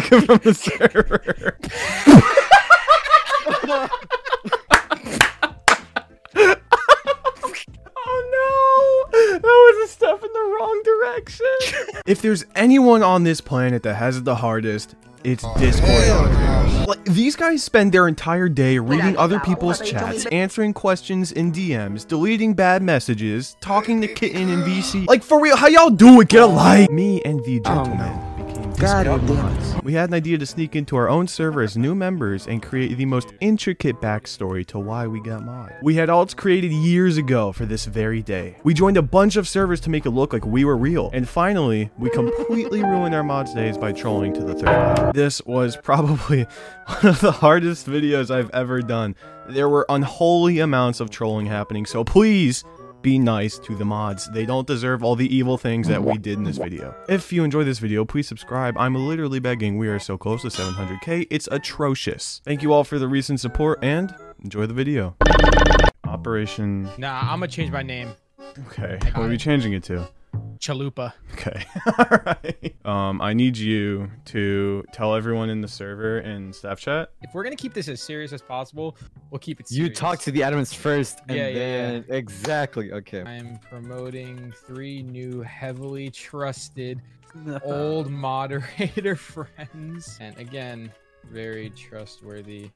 kick him from the server. Oh no! That was a step in the wrong direction. if there's anyone on this planet that has it the hardest, it's Discord moderators. Like these guys spend their entire day reading other people's chats, answering questions in DMs, deleting bad messages, talking to Kitten and VC. Like for real, how y'all do it? Get a life. Me and the gentleman oh, became Discord mods. We had an idea to sneak into our own server as new members and create the most intricate backstory to why we got mod. We had alts created years ago for this very day. We joined a bunch of servers to make it look like we were real. And finally, we completely ruined our mods days by trolling to the third level. This was probably one of the hardest videos I've ever done. There were unholy amounts of trolling happening, so please be nice to the mods. They don't deserve all the evil things that we did in this video. If you enjoyed this video, please subscribe. I'm literally begging. We are so close to 700k. It's atrocious. Thank you all for the recent support and enjoy the video. Operation... Nah, I'm gonna change my name. Okay. What are we changing it to? Chalupa. Okay. Alright. Um, I need you to tell everyone in the server and staff chat. If we're gonna keep this as serious as possible, we'll keep it You talk to the admins first, and Yeah, yeah, then exactly. Okay. I'm promoting three new heavily trusted old moderator friends. And again, very trustworthy.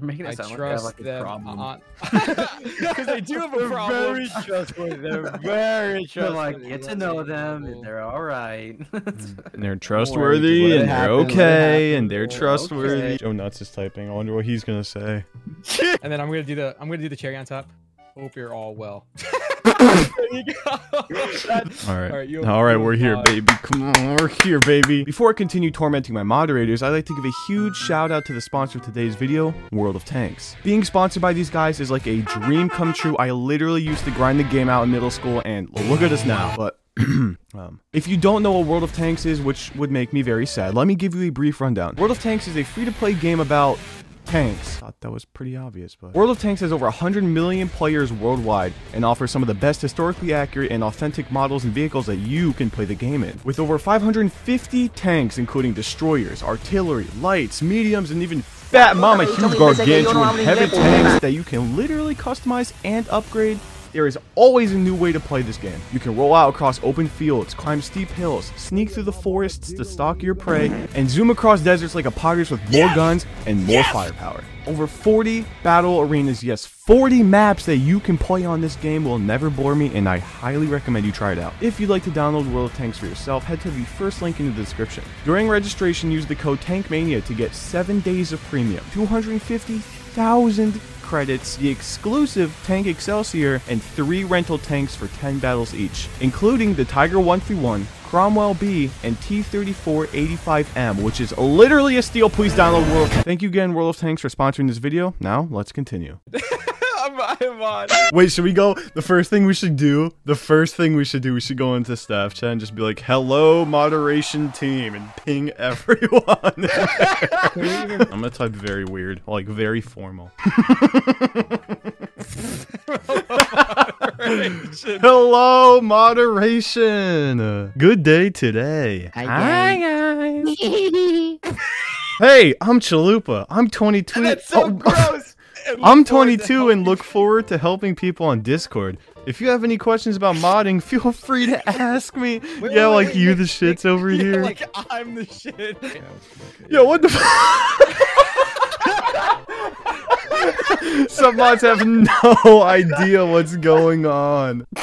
You're making I it sound like they trust have like a them problem. Uh, on because they do have a problem. very trustworthy. They're very They're like, get to know them, and they're all right. Mm, and they're trustworthy, it and they're happen, let it okay, and they're Okay. trustworthy. Joe Nuts is typing. I wonder what he's gonna say. And then I'm gonna do the I'm gonna do the cherry on top. Hope you're all well. There you go. That's- All right. All right, All right, we're here, baby. Come on, we're here, baby. Before I continue tormenting my moderators, I'd like to give a huge shout out to the sponsor of today's video, World of Tanks. Being sponsored by these guys is like a dream come true. I literally used to grind the game out in middle school, and look at us now. But um, if you don't know what World of Tanks is, which would make me very sad, let me give you a brief rundown. World of Tanks is a free-to-play game about tanks. Thought that was pretty obvious, but World of Tanks has over 100 million players worldwide and offers some of the best historically accurate and authentic models and vehicles that you can play the game in. With over 550 tanks, including destroyers, artillery, lights, mediums, and even Fat Mama huge gargantuan heavy tanks that you can literally customize and upgrade there is always a new way to play this game. You can roll out across open fields, climb steep hills, sneak through the forests to stalk your prey, and zoom across deserts like a poggers with more guns and more firepower. Over 40 battle arenas, yes, 40 maps that you can play on this game will never bore me, and I highly recommend you try it out. If you'd like to download World of Tanks for yourself, head to the first link in the description. During registration, use the code TANKMANIA to get 7 days of premium, 250,000 credits, the exclusive Tank Excelsior, and three rental tanks for 10 battles each, including the Tiger 131, Cromwell B, and T-3485M, which is literally a steal. Please download World. Thank you again, World of Tanks, for sponsoring this video. Now, let's continue. I'm, I'm on. Wait, should we go? The first thing we should do, the first thing we should do, we should go into staff chat and just be like, hello, moderation team, and ping everyone. I'm gonna type very weird, like very formal. hello, moderation. Good day today. Hi, guys. hey, I'm Chalupa. I'm 22. That's so Oh, gross. And I'm look forward to 22 and look forward to helping people on Discord. If you have any questions about modding, feel free to ask me. Wait, yeah, wait, like wait, you the shits over Yeah, here. like I'm the shit. Yo, what the f- Some mods have no idea what's going on.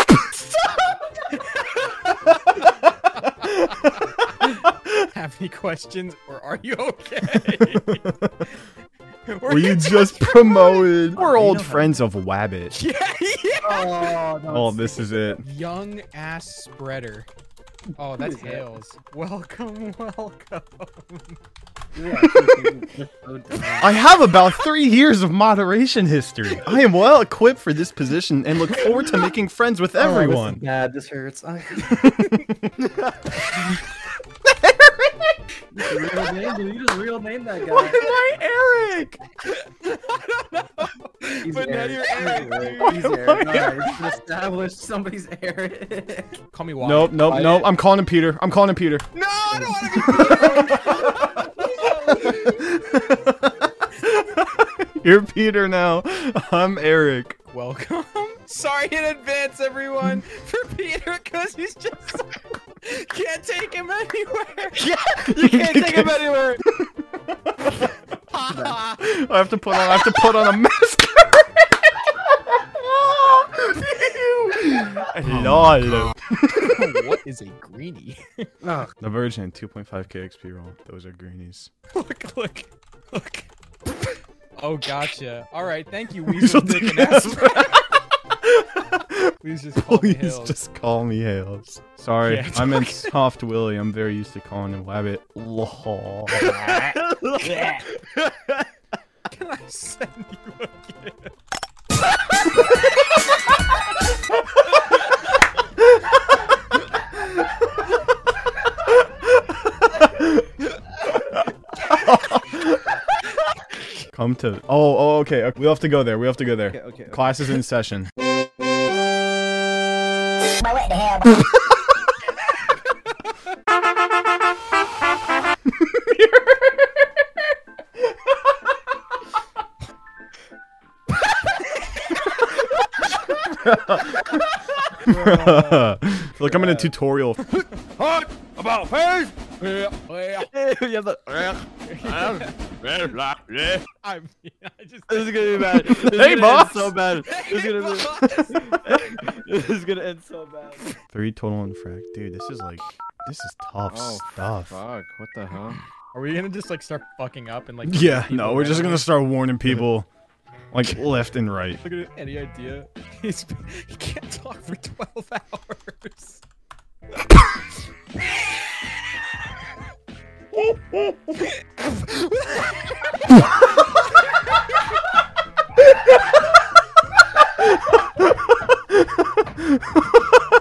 Have any questions, or are you okay? Were you just promoted? We're old friends of Wabbit. Yeah, yeah. Oh, no, Oh, this is it. Young ass spreader. Oh, that's is that? Hales. Welcome, welcome. I have about three years of moderation history. I am well equipped for this position and look forward to making friends with oh, everyone. Bad. This hurts. You just real name, dude. You just real name that Why guy. am I Eric? He's But now you're Eric, Eric. dude. He's Eric. Alright, it's been established somebody's Eric. Call me Wyatt. Nope, nope, Wyatt. nope. I'm calling him Peter. I'm calling him Peter. No, I don't want to be. You're Peter now. I'm Eric. Welcome. Sorry in advance, everyone, for Peter, because he's just can't take him anywhere. Yeah, you can't take him anywhere. I have to put on. I have to put on a mask. Oh, Lol. what is a greenie? Ugh. The Virgin 2.5k XP role. Those are greenies. look, look, look. Oh, gotcha. All right, thank you, Weasel Dick and ass. Please just call me Please Hills. just call me Hales. Sorry, Yeah, I meant Soft Willy. I'm very used to calling him Wabbit. Lol. Can I send you a gift? Come to. Oh, oh, okay. okay. We have to go there. We have to go there. Okay, okay, okay. Class is in session. Look, I'm in a tutorial. Talk about face. Yeah, yeah. you have the. I mean, I just. This is gonna be bad. This is Hey, gonna boss. End so bad. This is gonna be. this is gonna end so bad. Three total on frac. Dude, this is like, this is tough Oh, stuff. Fuck! What the hell? Are we gonna just like start fucking up and like? Yeah, no, we're just gonna randomly? start warning people, like left and right. Look at it. Any idea? He's he can't talk for twelve hours.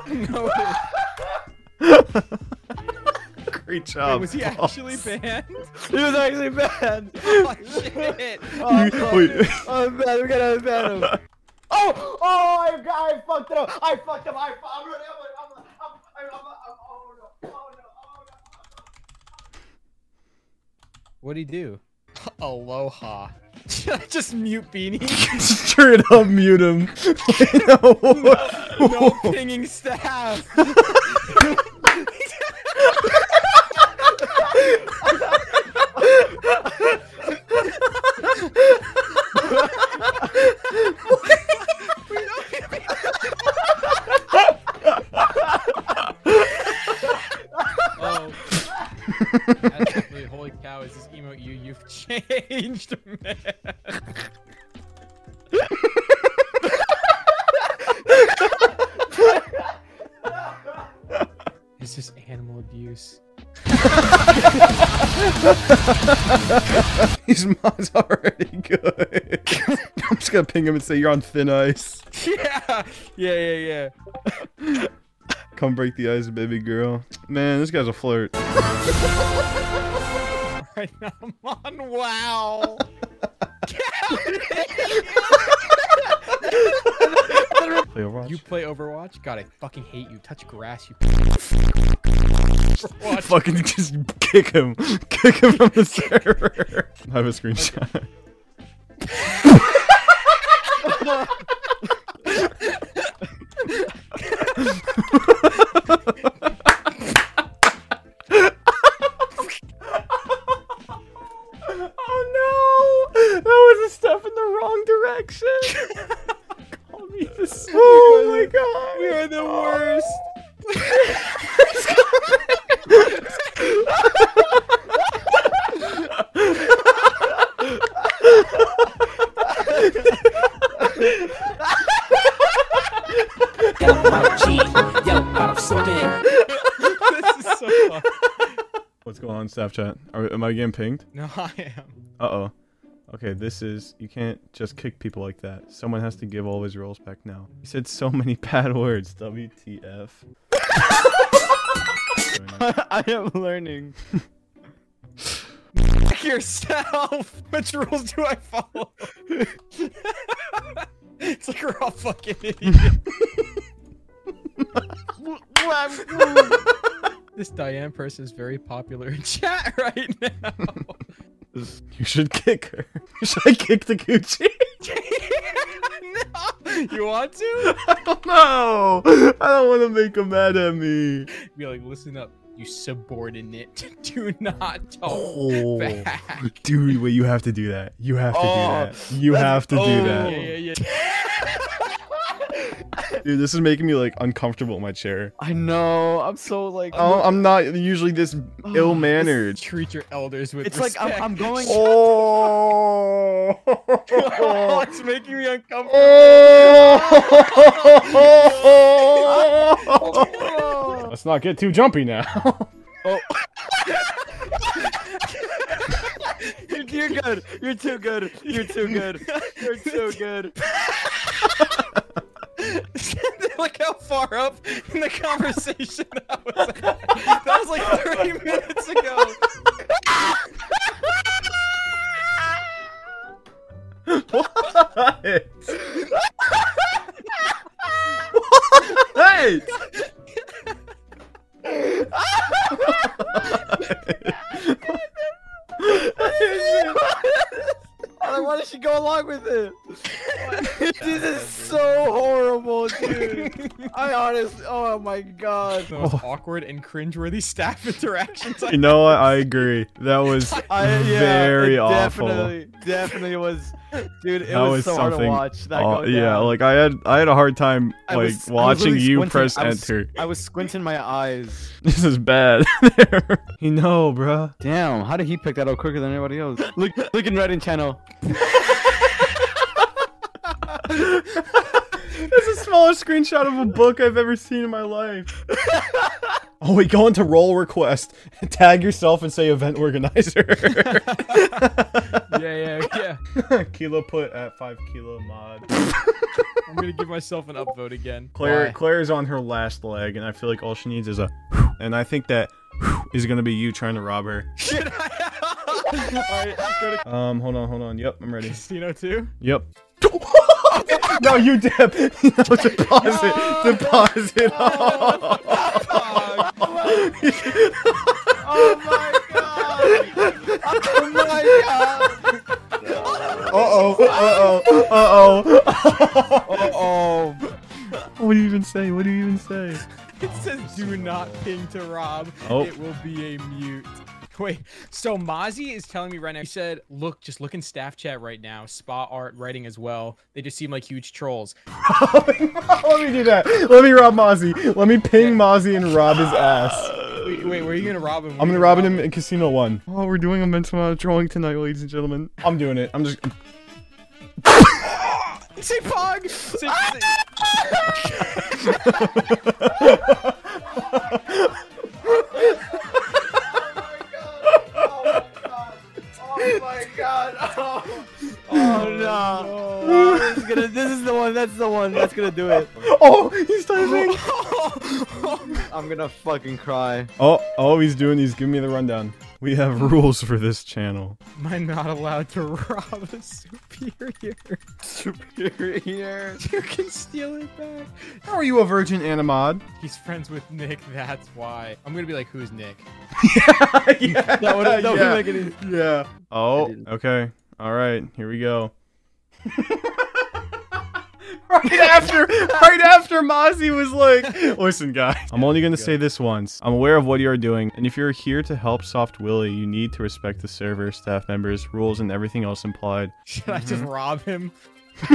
No. Great Wait, was he boss. actually banned? He was actually bad. Oh shit! Oh, You- fuck. wait. oh bad. We gotta ban him. Oh! Oh! I, I fucked it up. I fucked up. I. I'm running. I'm. I'm. I'm. I'm. I'm, I'm oh, oh no! Oh no! Oh no! What'd he do? Aloha. just mute beanie. Straight up mute him. no no pinging staff. oh. That's really, holy cow, is this emote you? You've changed, man. It's just animal abuse. His mod's already good. I'm just gonna ping him and say you're on thin ice. Yeah, yeah, yeah, yeah. Come break the ice, baby girl. Man, this guy's a flirt. Right now I'm on wow. Play Overwatch. You play Overwatch? God, I fucking hate you. Touch grass, you. Fucking just kick him. Kick him from the server. I have a screenshot. oh wrong. Call me this. Oh my god. We are the worst. this is so fun. What's going on, Snapchat? Are, am I getting pinged? No, I am. Uh oh. Okay, this is. You can't just kick people like that. Someone has to give all his roles back now. He said so many bad words. WTF. I am learning. Check yourself. Which rules do I follow? it's like we're all fucking idiots. this Diane person is very popular in chat right now. Should kick her. Should I kick the coochie? no, you want to? I don't know. I don't want to make him mad at me. Be like, listen up, you subordinate. Do not talk Oh, back. dude, wait, you have to do that. You have to Oh, do that. You have to do oh, that. Yeah, yeah, yeah. Dude, this is making me like uncomfortable in my chair. I know. I'm so like. Oh, I'm not usually this ill mannered. Treat your elders with It's like I'm. I'm going. Oh. oh, it's making me uncomfortable. Oh. Let's not get too jumpy now. Oh. You're, you're good. You're too good. You're too good. You're too good. Look how far up in the conversation that was. At. That was like 30 minutes ago. what? What? Oh, why did she go along with it? this is so horrible, dude. I honestly, oh my god. The most awkward and cringeworthy staff interactions. I You know what? I agree. That was I, yeah, very it awful. Definitely, definitely was, dude. It That was, was so hard to watch. That Oh, go yeah, like I had I had a hard time like was- watching you squinting- press I was- enter. I was squinting my eyes. This is bad. you know, bro. Damn, how did he pick that up quicker than everybody else? Look, look in Redding channel. That's the smallest screenshot of a book I've ever seen in my life. oh wait, go into role request, tag yourself, and say event organizer. yeah, yeah, yeah. kilo put at five kilo mod. I'm gonna give myself an upvote again. Claire, Why? Claire's on her last leg, and I feel like all she needs is a. And I think that is gonna be you trying to rob her. Should I? Alright, go to Um, hold on, hold on. Yep, I'm ready. casino too. Yep. No, you dip. no, deposit. Deposit. Oh my god! Oh my god! Uh oh. Uh oh. Uh oh. Oh, oh. What do you even say? What do you even say? It says do not ping to Rob. Oh. It will be a mute. Wait, so Mozzie is telling me right now. He said, "Look, just look in staff chat right now. Spa art writing as well. They just seem like huge trolls." Let me do that. Let me rob Mozzie. Let me ping Mozzie and rob his ass. Wait, wait, where are you gonna rob him? Where I'm you gonna rob him in Casino One. Oh, we're doing a mental amount of trolling tonight, ladies and gentlemen. I'm doing it. I'm just. Say Pog. Say, gonna. This is the one. That's the one. That's gonna do it. Oh, he's typing. I'm gonna fucking cry. Oh, oh, he's doing. He's giving me the rundown. We have rules for this channel. Am I not allowed to rob a superior? Superior. You can steal it back. How are you a virgin animod? He's friends with Nick. That's why. I'm gonna be like, "Who's Nick?" yeah, That would. That would yeah. make it. Yeah. Oh, okay. All right, here we go. Right after, right after Mozzie was like, "Listen, guys, I'm only gonna say this once. I'm aware of what you are doing, and if you're here to help Soft Willie, you need to respect the server, staff members, rules, and everything else implied." Should I just mm-hmm. rob him?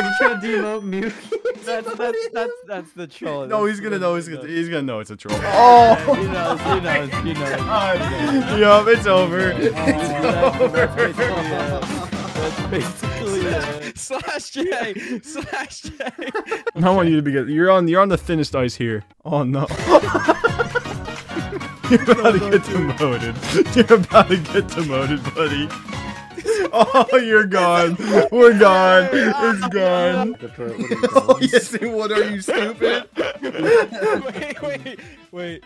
He's gonna demote mute. That's that's that's that's the troll. No, he's gonna know. He's gonna, he's gonna know it's a troll. Yeah, Oh, he knows. He knows. He knows. yup, it's over. Oh, it's over. That's basically it. slash J. Slash J. I want you to be good. You're on. You're on the thinnest ice here. Oh no. You're about to get demoted. You're about to get demoted, buddy. Oh, you're gone. We're gone. It's gone. Oh, yes, and what are you, stupid? wait, wait, wait.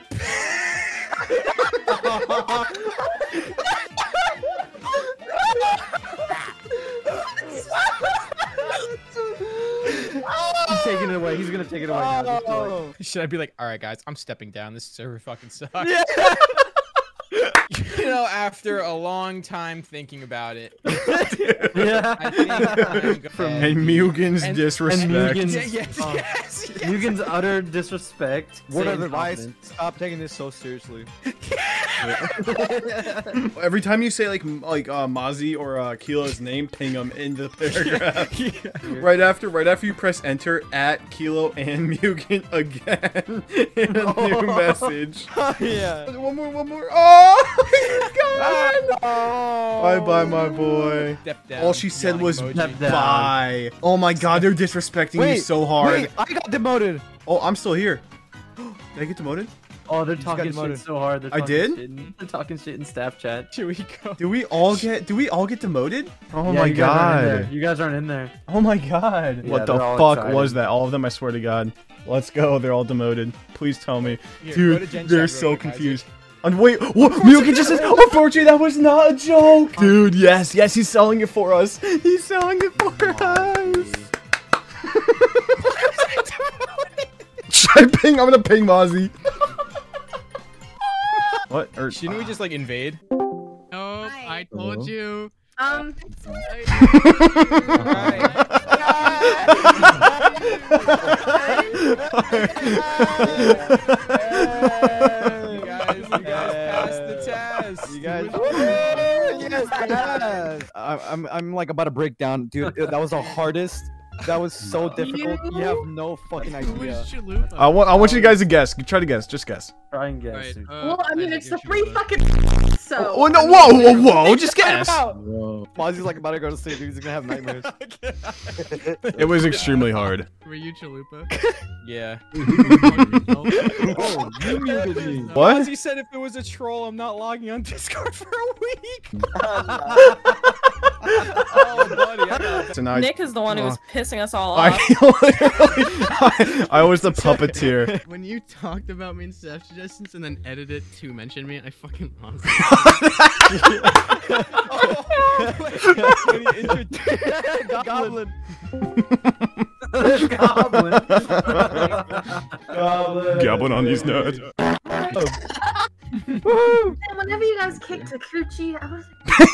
Taking it away. He's gonna take it away now. Just do it. Oh. Should I be like, all right, guys, I'm stepping down. This server fucking sucks. Yeah. You know, after a long time thinking about it, Yeah. I think I'm gonna- And Mugen's And- disrespect. Mugen's- Yeah, yes, Oh. yes, yes. Mugen's utter disrespect. Word Say advice: stop taking this so seriously. Every time you say like like uh, Mozzie or uh, Kilo's name, ping them in the paragraph. Right after, right after you press enter at Kilo and Mugen again in a new message. yeah. One more, one more. Oh, God. Oh. Bye, bye, my boy. Down, All she said was emoji. Bye. Oh my God, they're disrespecting Wait me so hard. Wait, I got demoted. Oh, I'm still here. Did I get demoted? Oh, they're talking demoted. shit so hard. They're I did? Shit in, they're talking shit in staff chat. Should we go? Do we all get? Do we all get demoted? Oh Yeah, my you guys aren't in there. God. You guys aren't in there. Oh my God. Yeah, what the fuck excited. was that? All of them, I swear to God. Let's go. They're all demoted. Please tell me. Here, Dude, they're so quick, Isaac. confused. And wait, what? Mugen just said, unfortunately, that was not a joke. Dude, yes, yes, he's selling it for us. He's selling it for us. Should I ping? I'm gonna ping Mozzie. what? Or, Shouldn't we just like invade? Hi. I told Hello? you. Um, You guys, you guys passed the test. You guys, yes, yes. I- I'm, I'm like about to break down, dude. That was the hardest. That was so difficult. You have no fucking Who is idea. Chalupa? I want, I want you guys to guess. Try to guess. Just guess. Try and guess. Alright, dude. uh, well, I mean, Isaac, it's the free fucking. So. Oh no! Whoa! Whoa! Whoa! Just guess. Mozzie's like about to go to sleep. He's gonna have nightmares. It was extremely hard. Were you Chalupa? Yeah. oh, you muted me. What? Ozzy said if it was a troll, I'm not logging on Discord for a week. Oh, buddy. I So now I- Nick is the one who was oh. pissing us all I, off. I, I was the puppeteer. when you talked about me in staff suggestions and then edited to mention me, I fucking lost. when he introduced- Goblin. Goblin. Goblin. Goblin on these nuts. And oh whenever you guys kicked a coochie, I was like,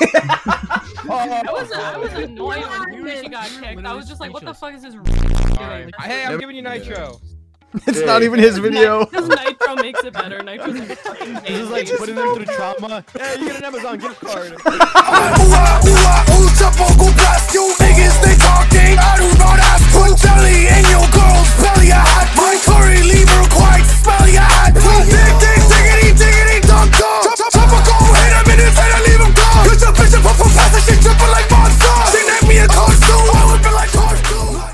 oh, I was, I was annoyed when Coochie got kicked. I was just like, what the fuck is this? Right. Hey, I'm giving you nitro. It's not even his video. Because Nitro makes it better. Nitro's like a fucking This is like putting them through trauma. Yeah, you get an Amazon gift card. Put jelly in your girl's belly. I had my curry, leave her quite. people like